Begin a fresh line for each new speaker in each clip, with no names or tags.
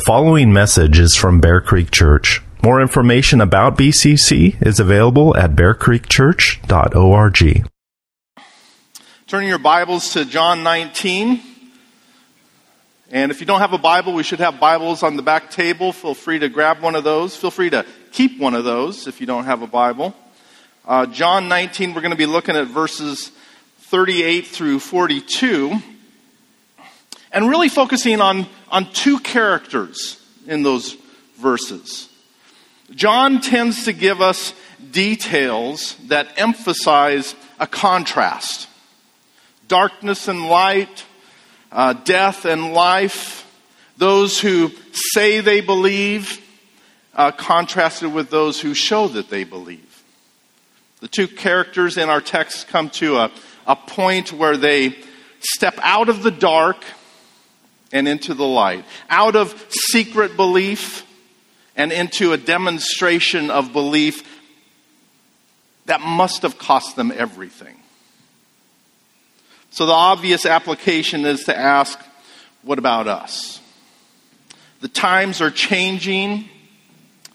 The following message is from Bear Creek Church. More information about BCC is available at bearcreekchurch.org.
Turning your Bibles to John 19. And if you don't have a Bible, we should have Bibles on the back table. Feel free to grab one of those. Feel free to keep one of those if you don't have a Bible. Uh, John 19, we're going to be looking at verses 38 through 42 and really focusing on, on two characters in those verses. John tends to give us details that emphasize a contrast darkness and light, uh, death and life, those who say they believe, uh, contrasted with those who show that they believe. The two characters in our text come to a, a point where they step out of the dark and into the light, out of secret belief and into a demonstration of belief that must have cost them everything. So the obvious application is to ask, what about us? The times are changing.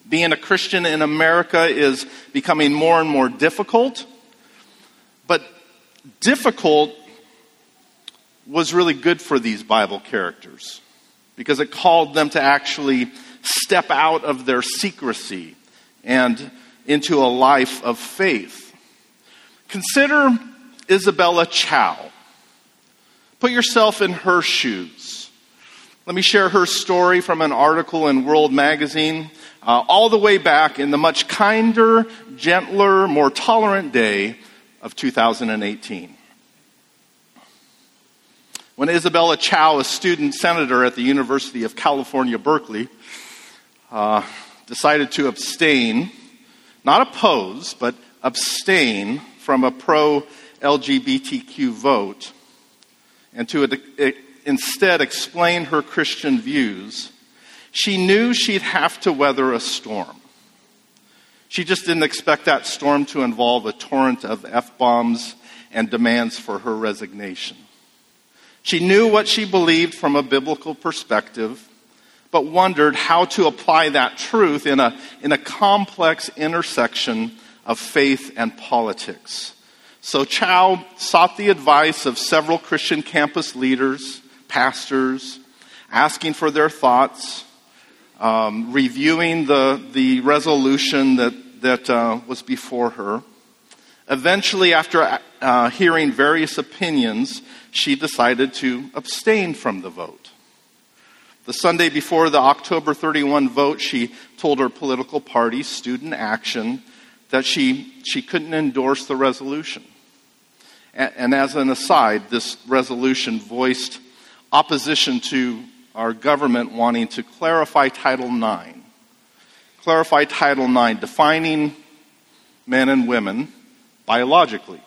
Being a Christian in America is becoming more and more difficult. But difficult was really good for these Bible characters because it called them to actually step out of their secrecy and into a life of faith. Consider Isabella Chow. Put yourself in her shoes. Let me share her story from an article in World Magazine, uh, all the way back in the much kinder, gentler, more tolerant day of 2018. When Isabella Chow, a student senator at the University of California, Berkeley, uh, decided to abstain, not oppose, but abstain from a pro LGBTQ vote, and to instead explain her Christian views, she knew she'd have to weather a storm. She just didn't expect that storm to involve a torrent of F bombs and demands for her resignation. She knew what she believed from a biblical perspective, but wondered how to apply that truth in a, in a complex intersection of faith and politics. So Chow sought the advice of several Christian campus leaders, pastors, asking for their thoughts, um, reviewing the, the resolution that, that uh, was before her. Eventually, after uh, hearing various opinions, she decided to abstain from the vote. The Sunday before the October 31 vote, she told her political party, Student Action, that she, she couldn't endorse the resolution. And, and as an aside, this resolution voiced opposition to our government wanting to clarify Title IX. Clarify Title IX, defining men and women biologically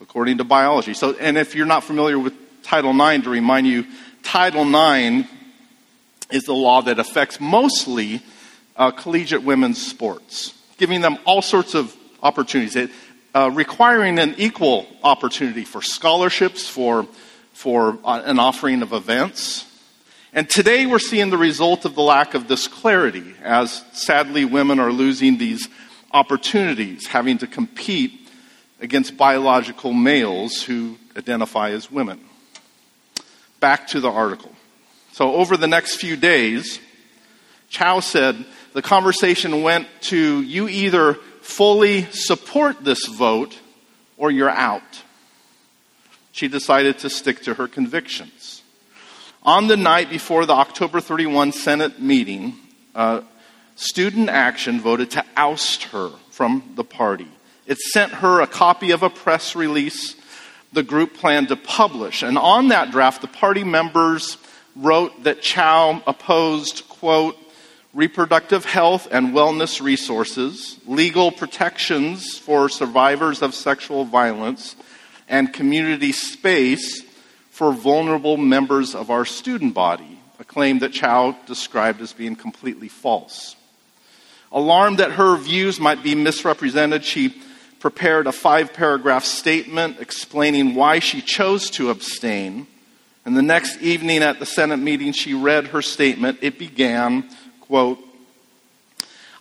according to biology. So, and if you're not familiar with Title IX, to remind you, Title IX is the law that affects mostly uh, collegiate women's sports, giving them all sorts of opportunities, it, uh, requiring an equal opportunity for scholarships, for, for uh, an offering of events. And today we're seeing the result of the lack of this clarity as sadly women are losing these opportunities, having to compete against biological males who identify as women. Back to the article. So, over the next few days, Chow said the conversation went to you either fully support this vote or you're out. She decided to stick to her convictions. On the night before the October 31 Senate meeting, uh, Student Action voted to oust her from the party. It sent her a copy of a press release the group planned to publish. And on that draft, the party members wrote that Chow opposed, quote, reproductive health and wellness resources, legal protections for survivors of sexual violence, and community space for vulnerable members of our student body, a claim that Chow described as being completely false. Alarmed that her views might be misrepresented, she prepared a five paragraph statement explaining why she chose to abstain And the next evening at the Senate meeting, she read her statement. It began, quote,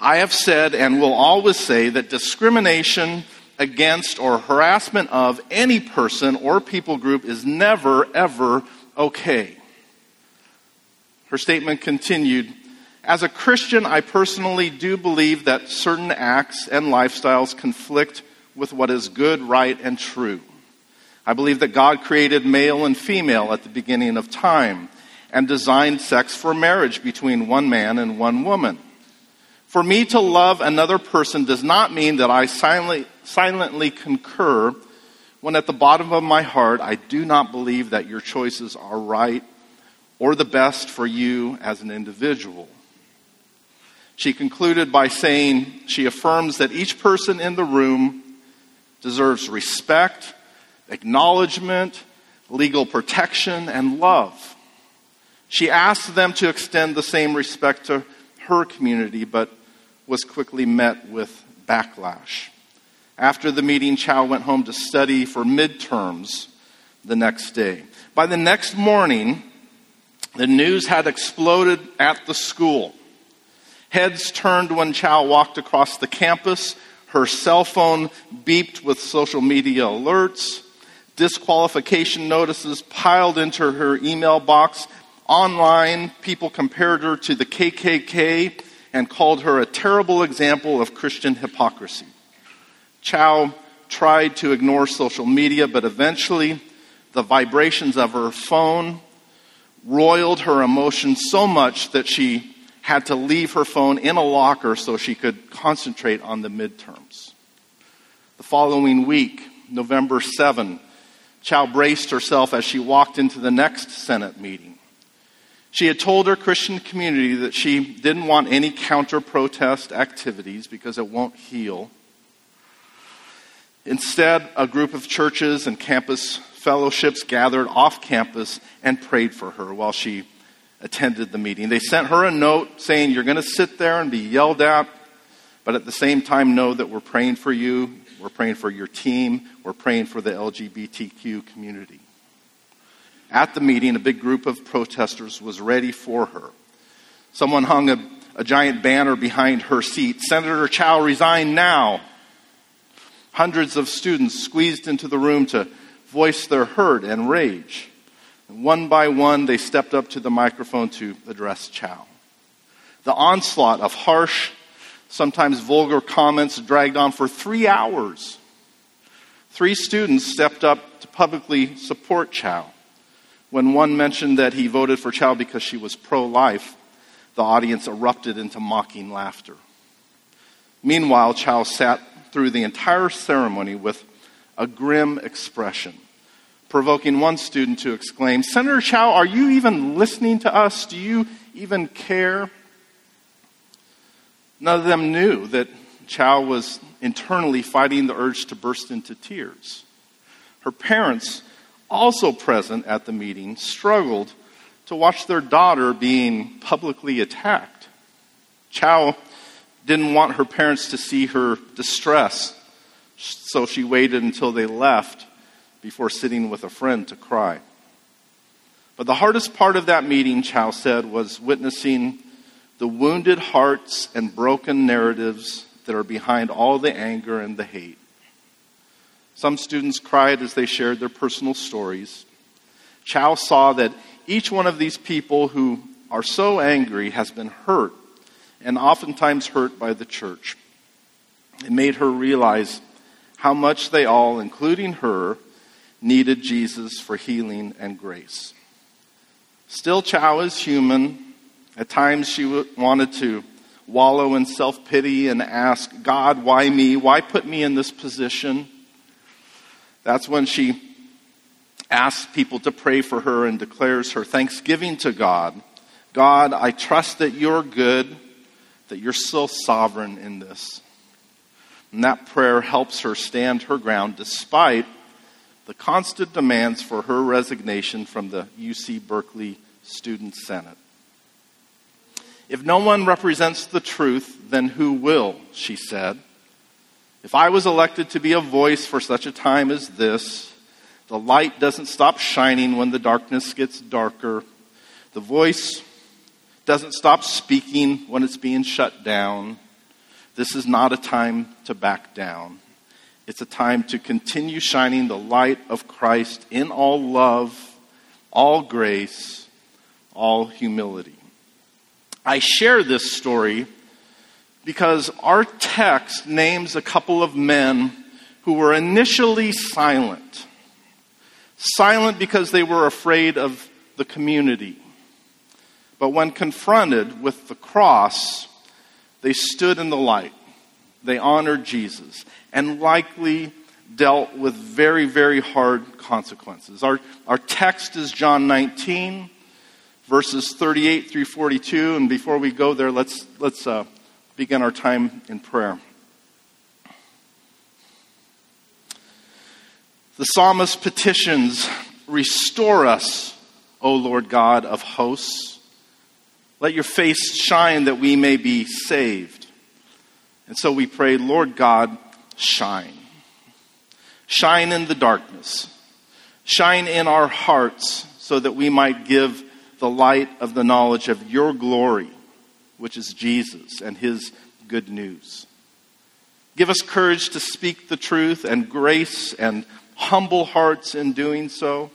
I have said and will always say that discrimination against or harassment of any person or people group is never, ever okay. Her statement continued As a Christian, I personally do believe that certain acts and lifestyles conflict with what is good, right, and true. I believe that God created male and female at the beginning of time and designed sex for marriage between one man and one woman. For me to love another person does not mean that I silently, silently concur when at the bottom of my heart I do not believe that your choices are right or the best for you as an individual. She concluded by saying she affirms that each person in the room deserves respect, acknowledgement, legal protection, and love. She asked them to extend the same respect to her community, but was quickly met with backlash. After the meeting, Chow went home to study for midterms the next day. By the next morning, the news had exploded at the school. Heads turned when Chow walked across the campus. Her cell phone beeped with social media alerts. Disqualification notices piled into her email box. Online, people compared her to the KKK and called her a terrible example of Christian hypocrisy. Chow tried to ignore social media, but eventually the vibrations of her phone roiled her emotions so much that she had to leave her phone in a locker so she could concentrate on the midterms. The following week, November 7, Chow braced herself as she walked into the next Senate meeting. She had told her Christian community that she didn't want any counter protest activities because it won't heal. Instead, a group of churches and campus fellowships gathered off campus and prayed for her while she attended the meeting. They sent her a note saying, You're going to sit there and be yelled at, but at the same time, know that we're praying for you, we're praying for your team, we're praying for the LGBTQ community. At the meeting, a big group of protesters was ready for her. Someone hung a, a giant banner behind her seat Senator Chow, resign now. Hundreds of students squeezed into the room to voice their hurt and rage. And one by one, they stepped up to the microphone to address Chow. The onslaught of harsh, sometimes vulgar comments dragged on for three hours. Three students stepped up to publicly support Chow. When one mentioned that he voted for Chow because she was pro life, the audience erupted into mocking laughter. Meanwhile, Chow sat through the entire ceremony with a grim expression, provoking one student to exclaim, Senator Chow, are you even listening to us? Do you even care? None of them knew that Chow was internally fighting the urge to burst into tears. Her parents also present at the meeting, struggled to watch their daughter being publicly attacked. Chow didn't want her parents to see her distress, so she waited until they left before sitting with a friend to cry. But the hardest part of that meeting, Chow said, was witnessing the wounded hearts and broken narratives that are behind all the anger and the hate. Some students cried as they shared their personal stories. Chow saw that each one of these people who are so angry has been hurt, and oftentimes hurt by the church. It made her realize how much they all, including her, needed Jesus for healing and grace. Still, Chow is human. At times, she wanted to wallow in self pity and ask, God, why me? Why put me in this position? That's when she asks people to pray for her and declares her thanksgiving to God. God, I trust that you're good, that you're still sovereign in this. And that prayer helps her stand her ground despite the constant demands for her resignation from the UC Berkeley Student Senate. If no one represents the truth, then who will? She said. If I was elected to be a voice for such a time as this, The light doesn't stop shining when the darkness gets darker. The voice doesn't stop speaking when it's being shut down. This is not a time to back down. It's a time to continue shining the light of Christ in all love, all grace, all humility. I share this story because our text names a couple of men who were initially silent. Silent because they were afraid of the community. But when confronted with the cross, they stood in the light. They honored Jesus and likely dealt with very, very hard consequences. Our, our text is John 19, verses 38 through 42. And before we go there, let's, let's uh, begin our time in prayer. The psalmist petitions, Restore us, O Lord God of hosts. Let your face shine that we may be saved. And so we pray, Lord God, shine. Shine in the darkness. Shine in our hearts so that we might give the light of the knowledge of your glory, which is Jesus and his good news. Give us courage to speak the truth and grace and humble hearts in doing so,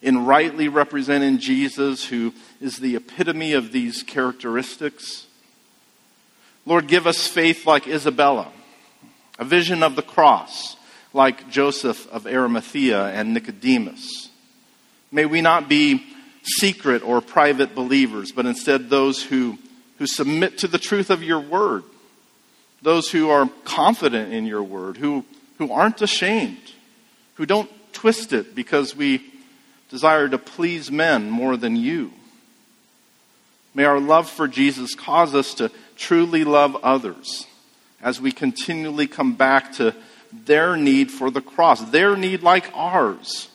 in rightly representing Jesus, who is the epitome of these characteristics. Lord, give us faith like Isabella, a vision of the cross like Joseph of Arimathea and Nicodemus. May we not be secret or private believers, but instead those who, who submit to the truth of your word, those who are confident in your word, who, who aren't ashamed, who don't twist it because we desire to please men more than you. May our love for Jesus cause us to truly love others as we continually come back to their need for the cross, their need like ours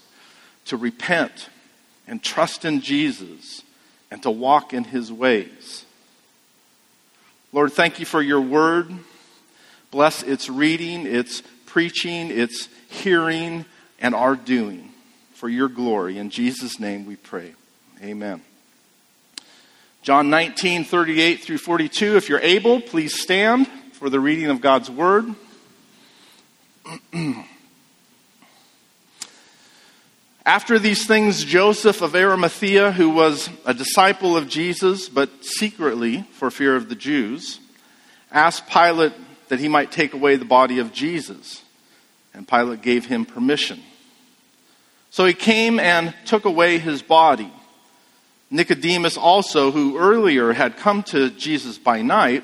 to repent and trust in Jesus and to walk in his ways. Lord, thank you for your word. Bless its reading, its preaching, its hearing, and our doing for your glory. In Jesus' name we pray. Amen. John 19, 38 through 42. If you're able, please stand for the reading of God's word. After these things, Joseph of Arimathea, who was a disciple of Jesus, but secretly for fear of the Jews, asked Pilate that he might take away the body of Jesus. And Pilate gave him permission. So he came and took away his body. Nicodemus also, who earlier had come to Jesus by night,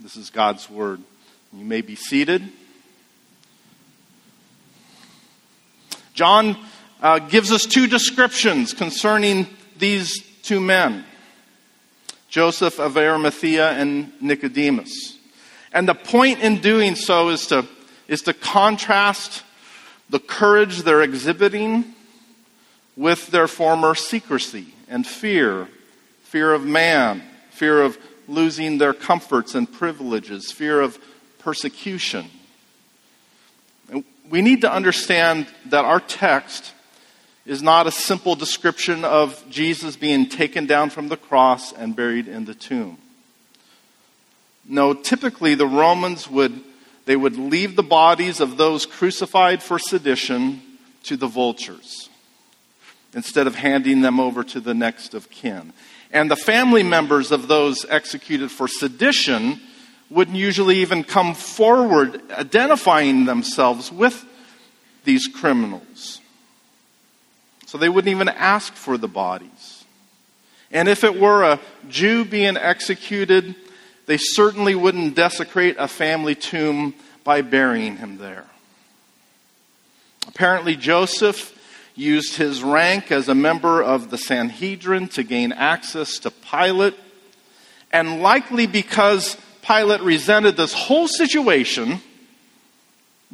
This is God's word. You may be seated. John uh, gives us two descriptions concerning these two men Joseph of Arimathea and Nicodemus. And the point in doing so is to, is to contrast the courage they're exhibiting with their former secrecy and fear fear of man, fear of losing their comforts and privileges, fear of persecution. We need to understand that our text is not a simple description of Jesus being taken down from the cross and buried in the tomb. No, typically the Romans would they would leave the bodies of those crucified for sedition to the vultures instead of handing them over to the next of kin. And the family members of those executed for sedition wouldn't usually even come forward identifying themselves with these criminals. So they wouldn't even ask for the bodies. And if it were a Jew being executed, they certainly wouldn't desecrate a family tomb by burying him there. Apparently, Joseph used his rank as a member of the Sanhedrin to gain access to Pilate, and likely because Pilate resented this whole situation,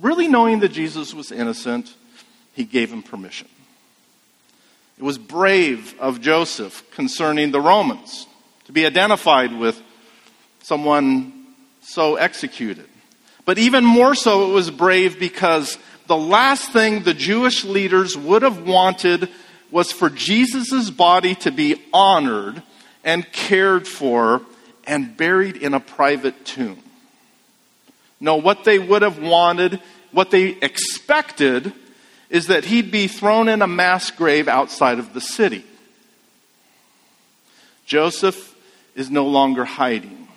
really knowing that Jesus was innocent, he gave him permission. It was brave of Joseph concerning the Romans to be identified with someone so executed. But even more so, it was brave because the last thing the Jewish leaders would have wanted was for Jesus' body to be honored and cared for and buried in a private tomb. No, what they would have wanted, what they expected, is that he'd be thrown in a mass grave outside of the city. Joseph is no longer hiding.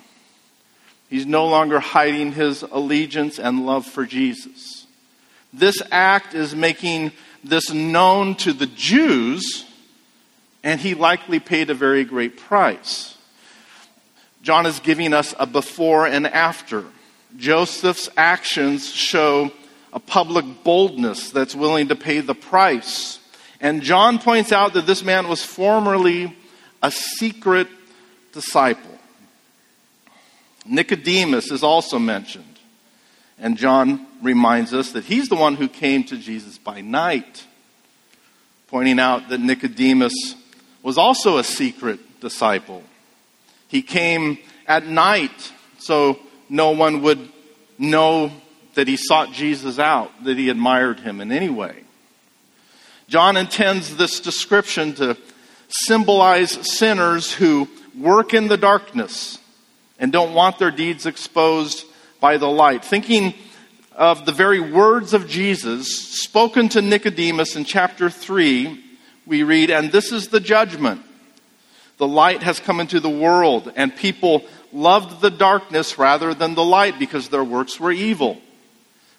He's no longer hiding his allegiance and love for Jesus. This act is making this known to the Jews, and he likely paid a very great price. John is giving us a before and after. Joseph's actions show a public boldness that's willing to pay the price. And John points out that this man was formerly a secret disciple. Nicodemus is also mentioned. And John reminds us that he's the one who came to Jesus by night, pointing out that Nicodemus was also a secret disciple. He came at night so no one would know that he sought Jesus out, that he admired him in any way. John intends this description to symbolize sinners who work in the darkness and don't want their deeds exposed by the light. Thinking of the very words of Jesus spoken to Nicodemus in chapter 3, we read, And this is the judgment. The light has come into the world, and people loved the darkness rather than the light because their works were evil.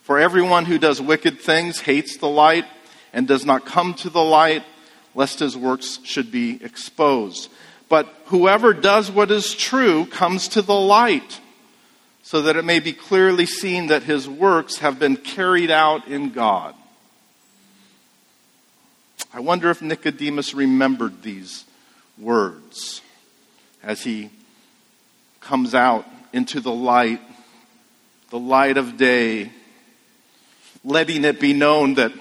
For everyone who does wicked things hates the light and does not come to the light, lest his works should be exposed. But whoever does what is true comes to the light, so that it may be clearly seen that his works have been carried out in God. I wonder if Nicodemus remembered these words as he comes out into the light, the light of day, letting it be known that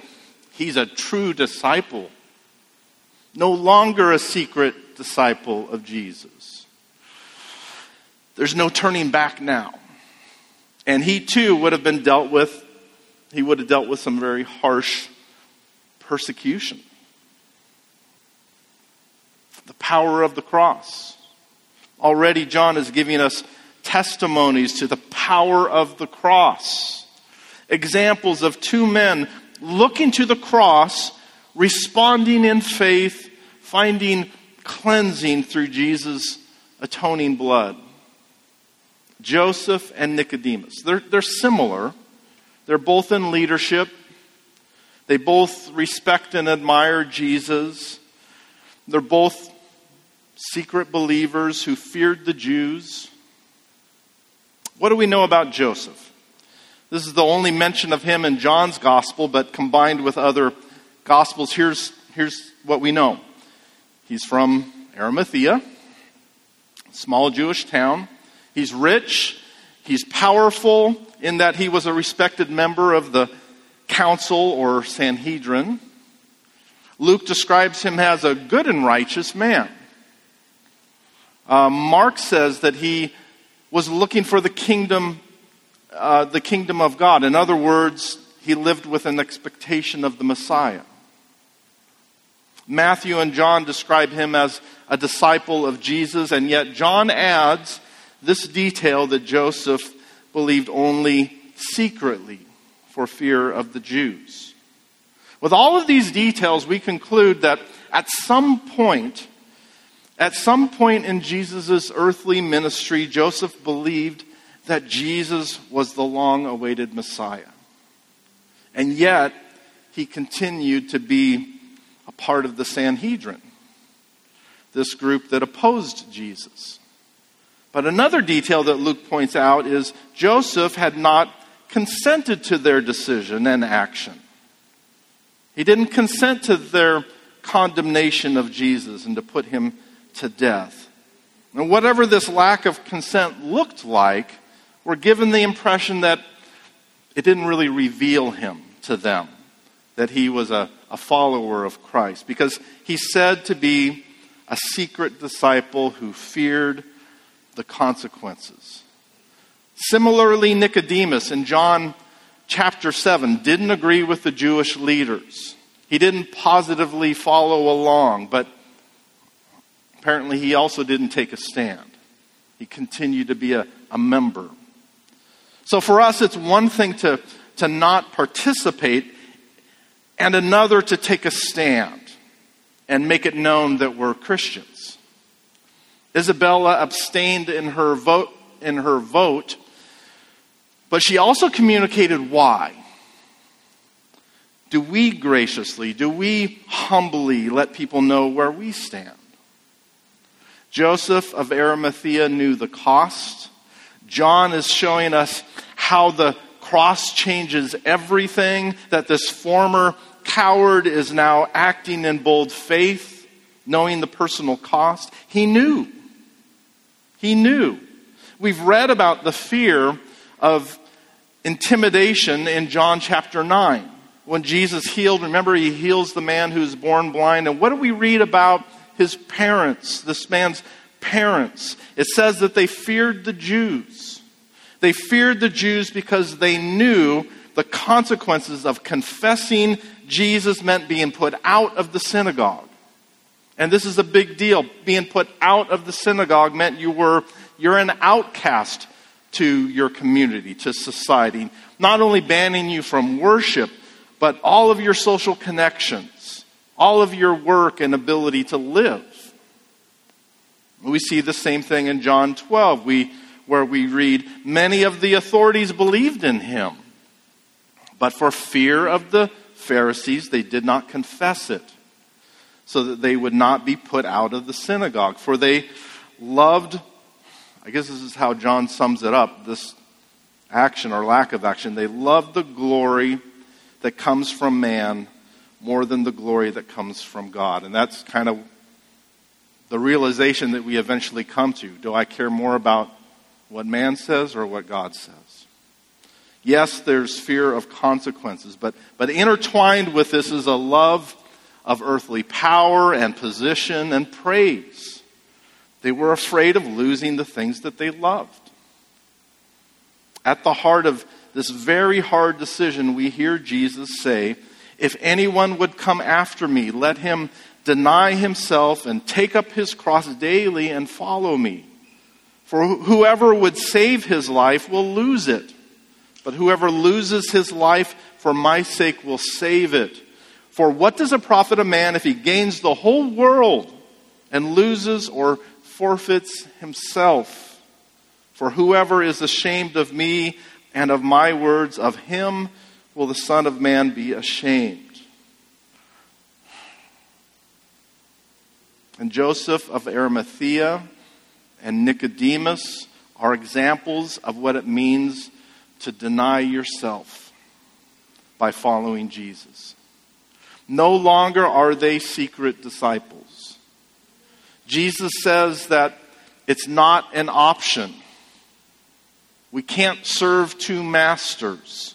he's a true disciple, no longer a secret disciple of Jesus. There's no turning back now. And he too would have been dealt with, he would have dealt with some very harsh persecution the power of the cross. Already, John is giving us testimonies to the power of the cross. Examples of two men looking to the cross, responding in faith, finding cleansing through Jesus' atoning blood. Joseph and Nicodemus. They're, they're similar. They're both in leadership. They both respect and admire Jesus. They're both secret believers who feared the Jews. What do we know about Joseph? This is the only mention of him in John's gospel, but combined with other gospels, here's, here's what we know. He's from Arimathea, small Jewish town. He's rich. He's powerful in that he was a respected member of the council or Sanhedrin. Luke describes him as a good and righteous man. Uh, Mark says that he was looking for the kingdom, uh, the kingdom of God. In other words, he lived with an expectation of the Messiah. Matthew and John describe him as a disciple of Jesus, and yet John adds this detail that Joseph believed only secretly for fear of the Jews. With all of these details, we conclude that at some point, at some point in Jesus' earthly ministry, Joseph believed that Jesus was the long awaited Messiah. And yet, he continued to be a part of the Sanhedrin, this group that opposed Jesus. But another detail that Luke points out is Joseph had not consented to their decision and action. He didn't consent to their condemnation of Jesus and to put him to death. And whatever this lack of consent looked like, we're given the impression that it didn't really reveal him to them, that he was a, a follower of Christ, because he's said to be a secret disciple who feared the consequences. Similarly, Nicodemus in John chapter 7 didn't agree with the Jewish leaders. He didn't positively follow along, but apparently he also didn't take a stand. He continued to be a, a member. So for us, it's one thing to, to not participate and another to take a stand and make it known that we're Christians. Isabella abstained in her vote, in her vote but she also communicated why. Do we graciously, do we humbly let people know where we stand? Joseph of Arimathea knew the cost. John is showing us how the cross changes everything, that this former coward is now acting in bold faith, knowing the personal cost. He knew. He knew. We've read about the fear of intimidation in John chapter 9. When Jesus healed, remember, he heals the man who's born blind. And what do we read about his parents, this man's parents? It says that they feared the Jews. They feared the Jews because they knew the consequences of confessing Jesus meant being put out of the synagogue. And this is a big deal. Being put out of the synagogue meant you were you're an outcast to your community, to society, not only banning you from worship, but all of your social connections, all of your work and ability to live. We see the same thing in John 12, we, where we read, Many of the authorities believed in him, but for fear of the Pharisees, they did not confess it, so that they would not be put out of the synagogue. For they loved I guess this is how John sums it up this action or lack of action. They loved the glory that comes from man more than the glory that comes from God. And that's kind of the realization that we eventually come to. Do I care more about what man says or what God says? Yes, there's fear of consequences, but, but intertwined with this is a love of earthly power and position and praise. They were afraid of losing the things that they loved. At the heart of this very hard decision, we hear Jesus say, If anyone would come after me, let him deny himself and take up his cross daily and follow me. For whoever would save his life will lose it, but whoever loses his life for my sake will save it. For what does it profit a man if he gains the whole world and loses or forfeits himself. For whoever is ashamed of me and of my words, of him will the Son of Man be ashamed. And Joseph of Arimathea and Nicodemus are examples of what it means to deny yourself by following Jesus. No longer are they secret disciples. Jesus says that it's not an option. We can't serve two masters.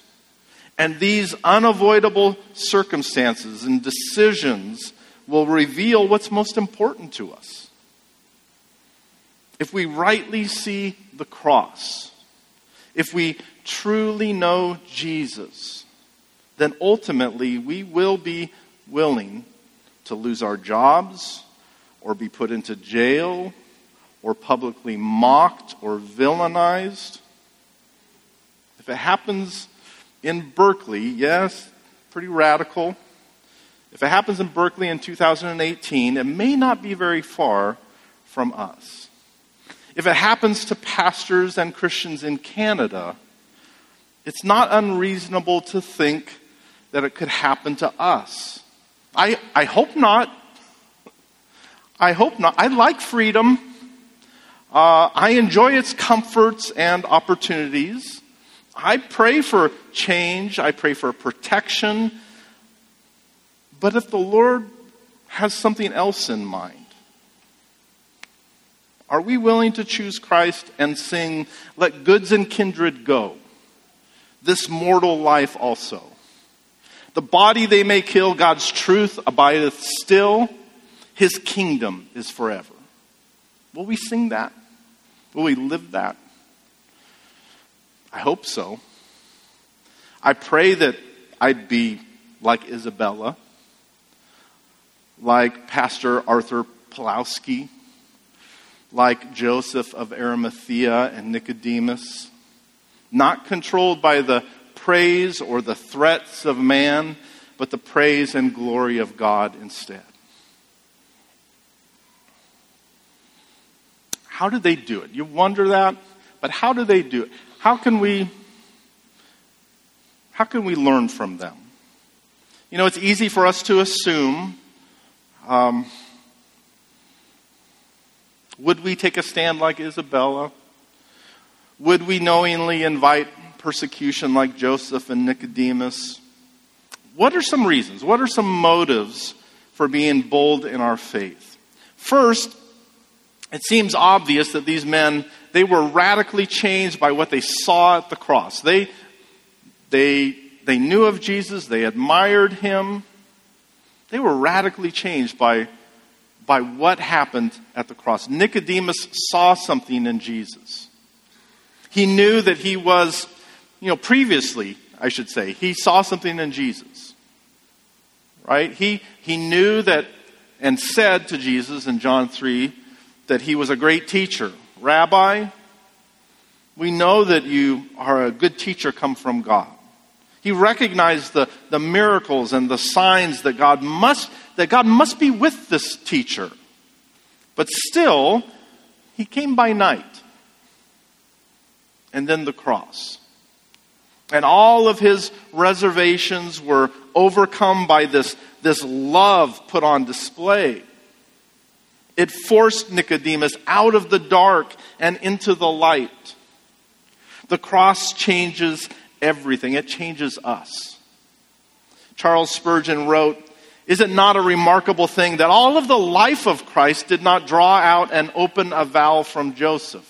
And these unavoidable circumstances and decisions will reveal what's most important to us. If we rightly see the cross, if we truly know Jesus, then ultimately we will be willing to lose our jobs, or be put into jail or publicly mocked or villainized. If it happens in Berkeley, yes, pretty radical. If it happens in Berkeley in 2018, it may not be very far from us. If it happens to pastors and Christians in Canada, it's not unreasonable to think that it could happen to us. I, I hope not. I hope not. I like freedom. Uh, I enjoy its comforts and opportunities. I pray for change. I pray for protection. But if the Lord has something else in mind, are we willing to choose Christ and sing, Let goods and kindred go, this mortal life also? The body they may kill, God's truth abideth still, his kingdom is forever. Will we sing that? Will we live that? I hope so. I pray that I'd be like Isabella, like Pastor Arthur Pawlowski, like Joseph of Arimathea and Nicodemus, not controlled by the praise or the threats of man, but the praise and glory of God instead. How do they do it? You wonder that, but how do they do it? How can we how can we learn from them? You know, it's easy for us to assume um, would we take a stand like Isabella? Would we knowingly invite persecution like Joseph and Nicodemus? What are some reasons? What are some motives for being bold in our faith? First, it seems obvious that these men they were radically changed by what they saw at the cross. They they they knew of Jesus, they admired him. They were radically changed by by what happened at the cross. Nicodemus saw something in Jesus. He knew that he was, you know, previously, I should say, he saw something in Jesus. Right? He, he knew that and said to Jesus in John 3 that he was a great teacher. Rabbi, we know that you are a good teacher come from God. He recognized the, the miracles and the signs that God must that God must be with this teacher. But still, he came by night. And then the cross. And all of his reservations were overcome by this, this love put on display. It forced Nicodemus out of the dark and into the light. The cross changes everything, it changes us. Charles Spurgeon wrote, is it not a remarkable thing that all of the life of Christ did not draw out and open a vow from Joseph?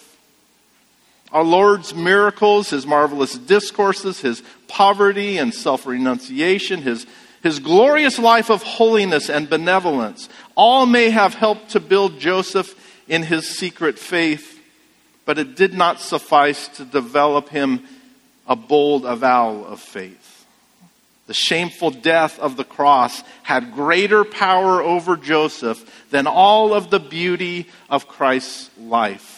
Our Lord's miracles, his marvelous discourses, his poverty and self renunciation, his, his glorious life of holiness and benevolence, all may have helped to build Joseph in his secret faith, but it did not suffice to develop him a bold avowal of faith the shameful death of the cross had greater power over Joseph than all of the beauty of Christ's life.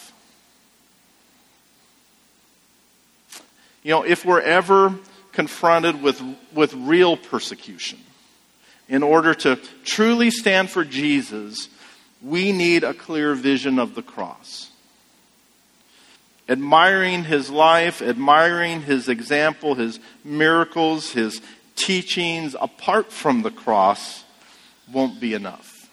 You know, if we're ever confronted with, with real persecution, in order to truly stand for Jesus, we need a clear vision of the cross. Admiring his life, admiring his example, his miracles, his, teachings apart from the cross won't be enough.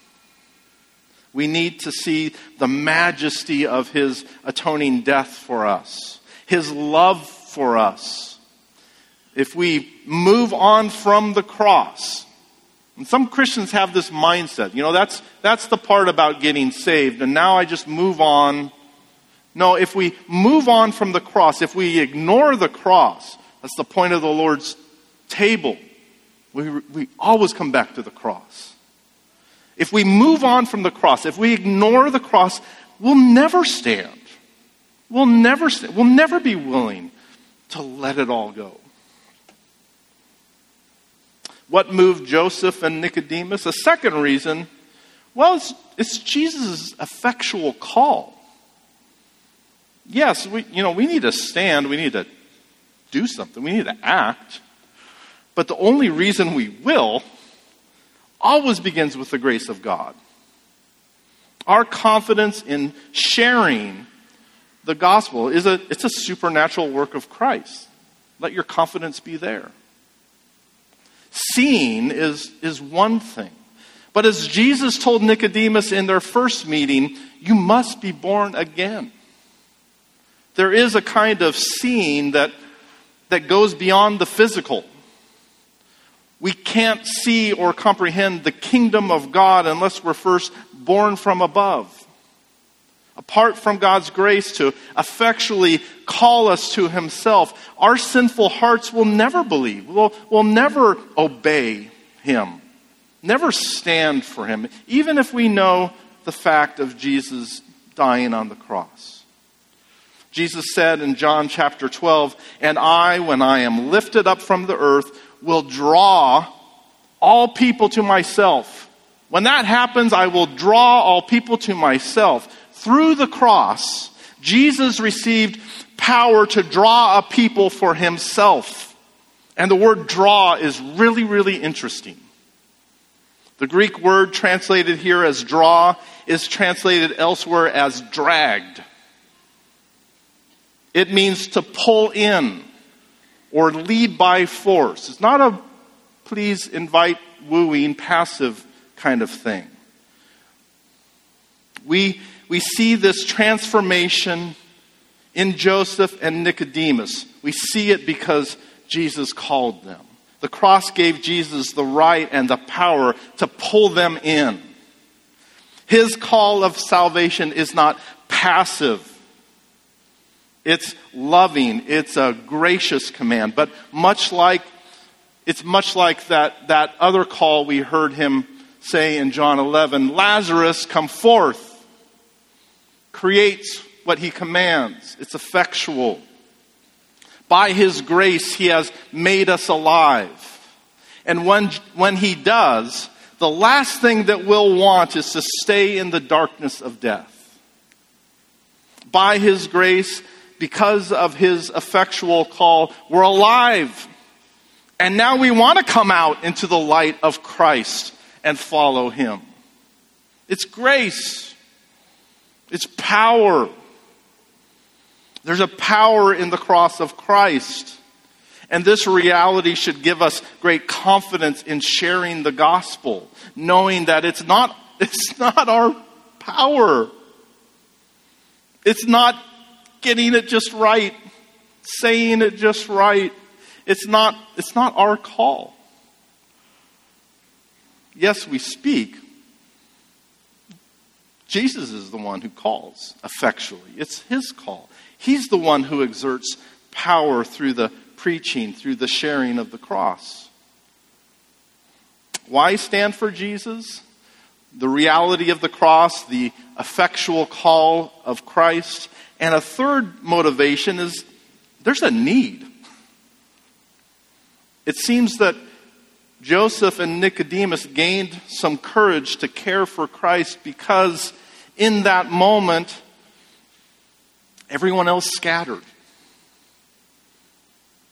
We need to see the majesty of his atoning death for us, his love for us. If we move on from the cross, and some Christians have this mindset, you know, that's, that's the part about getting saved, and now I just move on. No, if we move on from the cross, if we ignore the cross, that's the point of the Lord's table. We, we always come back to the cross. If we move on from the cross, if we ignore the cross, we'll never stand. We'll never, stand. we'll never be willing to let it all go. What moved Joseph and Nicodemus? A second reason, well, it's, it's Jesus' effectual call. Yes, we, you know, we need to stand, we need to do something, we need to act. But the only reason we will always begins with the grace of God. Our confidence in sharing the gospel is a, it's a supernatural work of Christ. Let your confidence be there. Seeing is, is one thing. But as Jesus told Nicodemus in their first meeting, you must be born again. There is a kind of seeing that, that goes beyond the physical We can't see or comprehend the kingdom of God unless we're first born from above. Apart from God's grace to effectually call us to Himself, our sinful hearts will never believe, will, will never obey Him, never stand for Him, even if we know the fact of Jesus dying on the cross. Jesus said in John chapter 12, And I, when I am lifted up from the earth, will draw all people to myself. When that happens, I will draw all people to myself through the cross, Jesus received power to draw a people for himself. And the word draw is really, really interesting. The Greek word translated here as draw is translated elsewhere as dragged. It means to pull in or lead by force. It's not a please invite wooing passive kind of thing. We we see this transformation in Joseph and Nicodemus. We see it because Jesus called them. The cross gave Jesus the right and the power to pull them in. His call of salvation is not passive. It's loving. It's a gracious command. But much like, it's much like that, that other call we heard him say in John 11, Lazarus, come forth creates what he commands, it's effectual. By his grace, he has made us alive. And when, when he does, the last thing that we'll want is to stay in the darkness of death. By his grace, because of his effectual call, we're alive. And now we want to come out into the light of Christ and follow him. It's grace. It's power. There's a power in the cross of Christ. And this reality should give us great confidence in sharing the gospel, knowing that it's not, it's not our power. It's not getting it just right, saying it just right. It's not, it's not our call. Yes, we speak, Jesus is the one who calls effectually. It's his call. He's the one who exerts power through the preaching, through the sharing of the cross. Why stand for Jesus? The reality of the cross, the effectual call of Christ. And a third motivation is there's a need. It seems that Joseph and Nicodemus gained some courage to care for Christ because in that moment, everyone else scattered.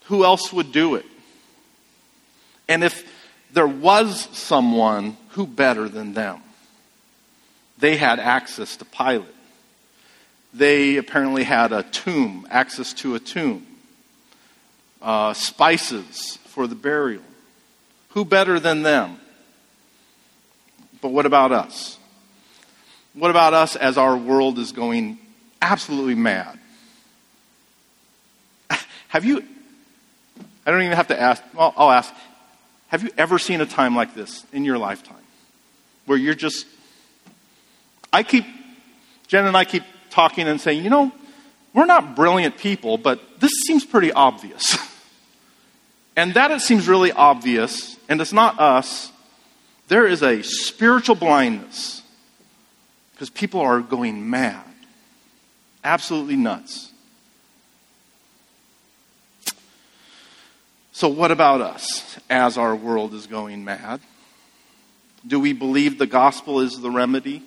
Who else would do it? And if there was someone, who better than them? They had access to Pilate. They apparently had a tomb, access to a tomb, uh, spices for the burial. Who better than them? But what about us? What about us as our world is going absolutely mad? Have you, I don't even have to ask, well, I'll ask, have you ever seen a time like this in your lifetime? Where you're just, I keep, Jen and I keep talking and saying, you know, we're not brilliant people, but this seems pretty obvious. and that it seems really obvious, and it's not us, there is a spiritual blindness because people are going mad. Absolutely nuts. So, what about us as our world is going mad? Do we believe the gospel is the remedy?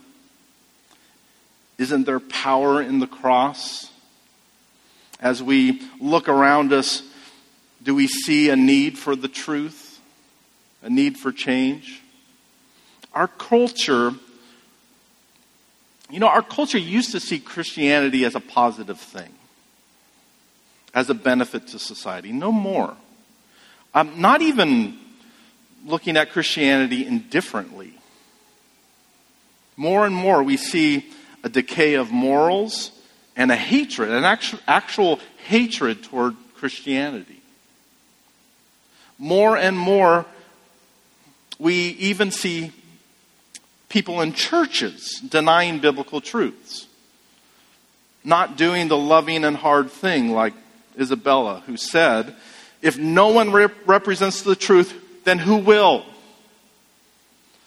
Isn't there power in the cross? As we look around us, do we see a need for the truth? A need for change? Our culture you know, our culture used to see Christianity as a positive thing, as a benefit to society. No more. I'm not even looking at Christianity indifferently. More and more, we see a decay of morals and a hatred, an actual, actual hatred toward Christianity. More and more, We even see people in churches denying biblical truths, not doing the loving and hard thing like Isabella, who said, If no one rep- represents the truth, then who will?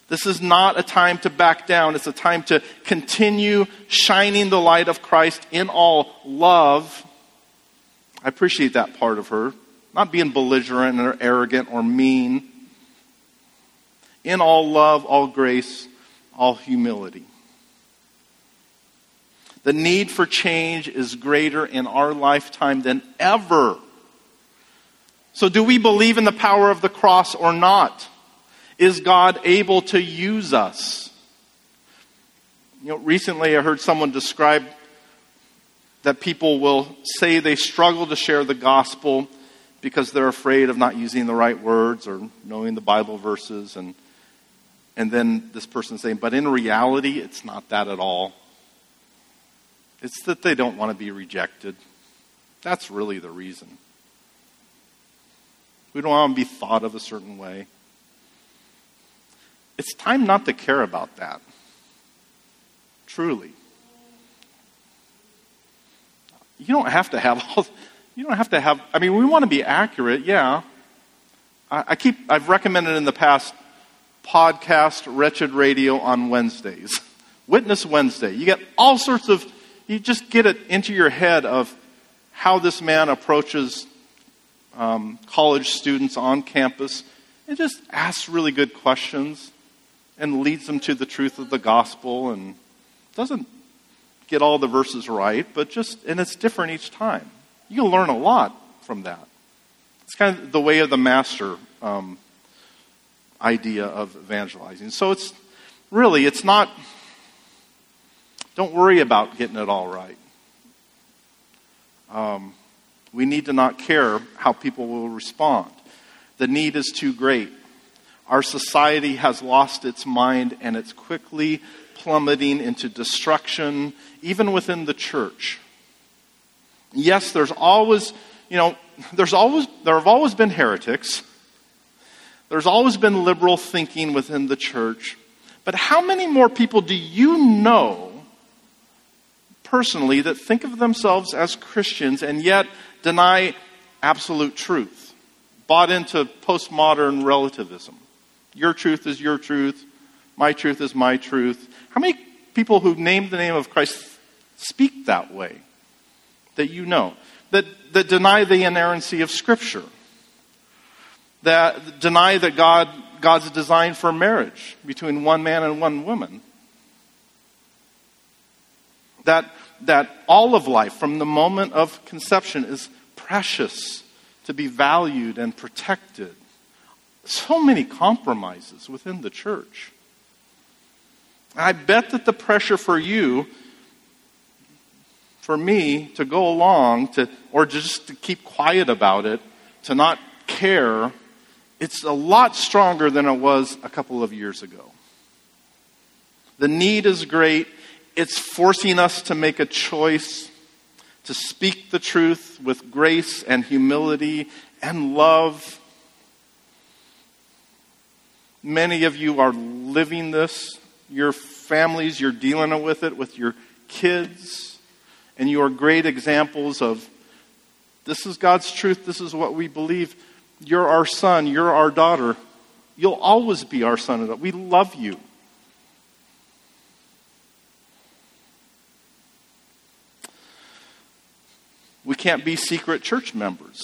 This is not a time to back down. It's a time to continue shining the light of Christ in all love. I appreciate that part of her. Not being belligerent or arrogant or mean. In all love, all grace, all humility. The need for change is greater in our lifetime than ever. So, do we believe in the power of the cross or not? Is God able to use us? You know, recently I heard someone describe that people will say they struggle to share the gospel because they're afraid of not using the right words or knowing the Bible verses and and then this person saying, but in reality it's not that at all. It's that they don't want to be rejected. That's really the reason. We don't want to be thought of a certain way. It's time not to care about that. Truly. You don't have to have all, you don't have to have, I mean, we want to be accurate, yeah. I, I keep, I've recommended in the past podcast Wretched Radio on Wednesdays. Witness Wednesday. You get all sorts of, you just get it into your head of how this man approaches um, college students on campus and just asks really good questions and leads them to the truth of the gospel and doesn't get all the verses right, but just, and it's different each time. You learn a lot from that. It's kind of the way of the master um, idea of evangelizing. So it's really, it's not, don't worry about getting it all right. Um, we need to not care how people will respond. The need is too great. Our society has lost its mind and it's quickly plummeting into destruction, even within the church. Yes, there's always, you know, there's always, there have always been heretics. There's always been liberal thinking within the church. But how many more people do you know personally that think of themselves as Christians and yet deny absolute truth? Bought into postmodern relativism. Your truth is your truth. My truth is my truth. How many people who name the name of Christ speak that way that you know? That, that deny the inerrancy of Scripture. That deny that God, God's design for marriage between one man and one woman. That, that all of life, from the moment of conception, is precious to be valued and protected so many compromises within the church. I bet that the pressure for you, for me, to go along, to, or just to keep quiet about it, to not care, it's a lot stronger than it was a couple of years ago. The need is great. It's forcing us to make a choice to speak the truth with grace and humility and love Many of you are living this. Your families, you're dealing with it with your kids. And you are great examples of this is God's truth. This is what we believe. You're our son. You're our daughter. You'll always be our son and daughter. We love you. We can't be secret church members.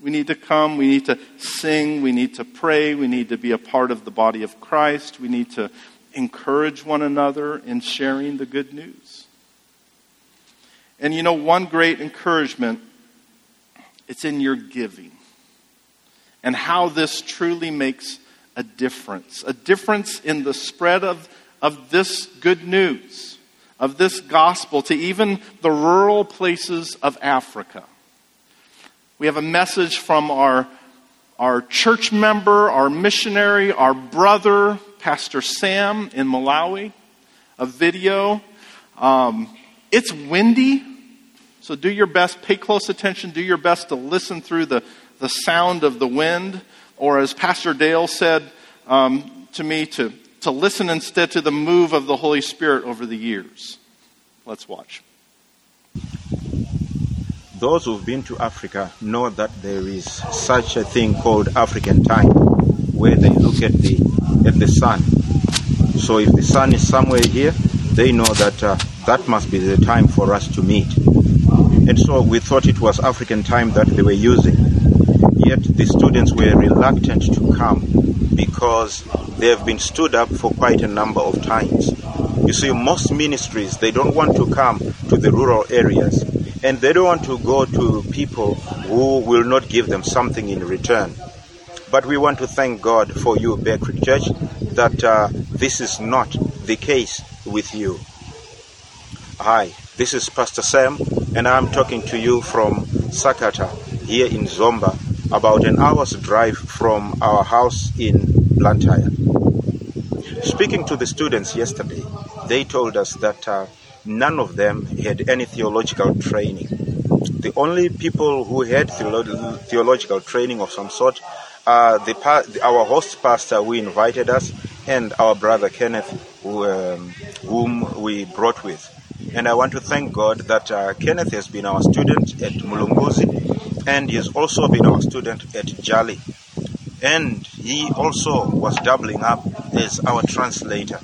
We need to come, we need to sing, we need to pray, we need to be a part of the body of Christ, we need to encourage one another in sharing the good news. And you know, one great encouragement, it's in your giving. And how this truly makes a difference. A difference in the spread of, of this good news, of this gospel to even the rural places of Africa. We have a message from our, our church member, our missionary, our brother, Pastor Sam in Malawi, a video. Um, it's windy, so do your best, pay close attention, do your best to listen through the, the sound of the wind. Or as Pastor Dale said, um, to me to, to listen instead to the move of the Holy Spirit over the years. Let's watch.
Those who've been to Africa know that there is such a thing called African time, where they look at the at the sun. So if the sun is somewhere here, they know that uh, that must be the time for us to meet. And so we thought it was African time that they were using. Yet the students were reluctant to come because they have been stood up for quite a number of times. You see, most ministries, they don't want to come to the rural areas and they don't want to go to people who will not give them something in return. But we want to thank God for you, Bear Creek Church, that uh, this is not the case with you. Hi, this is Pastor Sam, and I'm talking to you from Sakata here in Zomba, about an hour's drive from our house in Blantyre. Speaking to the students yesterday, they told us that uh, none of them had any theological training. The only people who had theolo- theological training of some sort are the pa- our host pastor who invited us and our brother Kenneth, who, um, whom we brought with. And I want to thank God that uh, Kenneth has been our student at Mulunguzi and he has also been our student at Jali. And he also was doubling up as our translator.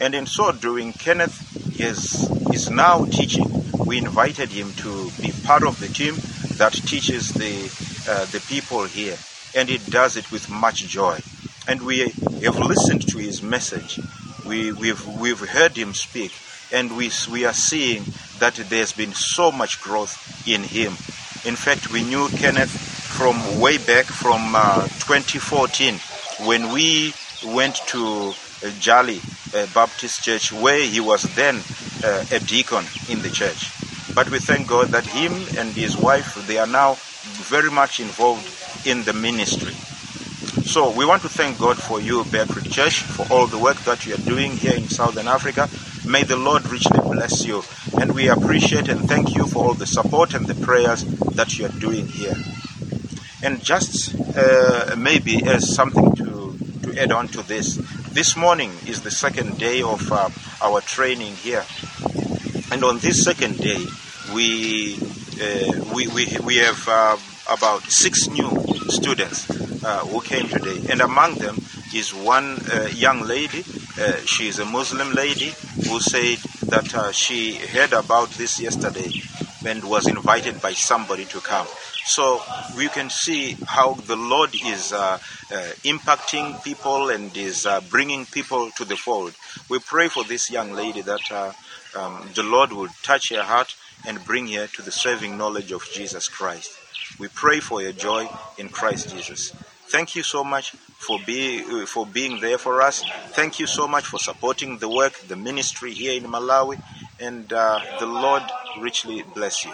And in so doing, Kenneth is, is now teaching. We invited him to be part of the team that teaches the, uh, the people here. And he does it with much joy. And we have listened to his message. We, we've, we've heard him speak. And we, we are seeing that there's been so much growth in him. In fact, we knew Kenneth from way back from uh, 2014 when we went to uh, Jali uh, Baptist Church where he was then uh, a deacon in the church. But we thank God that him and his wife, they are now very much involved in the ministry. So we want to thank God for you, Creek Church, for all the work that you are doing here in Southern Africa. May the Lord richly bless you. And we appreciate and thank you for all the support and the prayers that you are doing here. And just uh, maybe as something to, to add on to this, this morning is the second day of uh, our training here. And on this second day, we, uh, we, we, we have uh, about six new students uh, who came today. And among them is one uh, young lady. Uh, she is a Muslim lady who said that uh, she heard about this yesterday and was invited by somebody to come. So we can see how the Lord is uh, uh, impacting people and is uh, bringing people to the fold. We pray for this young lady that uh, um, the Lord will touch her heart and bring her to the saving knowledge of Jesus Christ. We pray for your joy in Christ Jesus. Thank you so much for, be, for being there for us. Thank you so much for supporting the work, the ministry here in Malawi, and uh, the Lord richly bless you.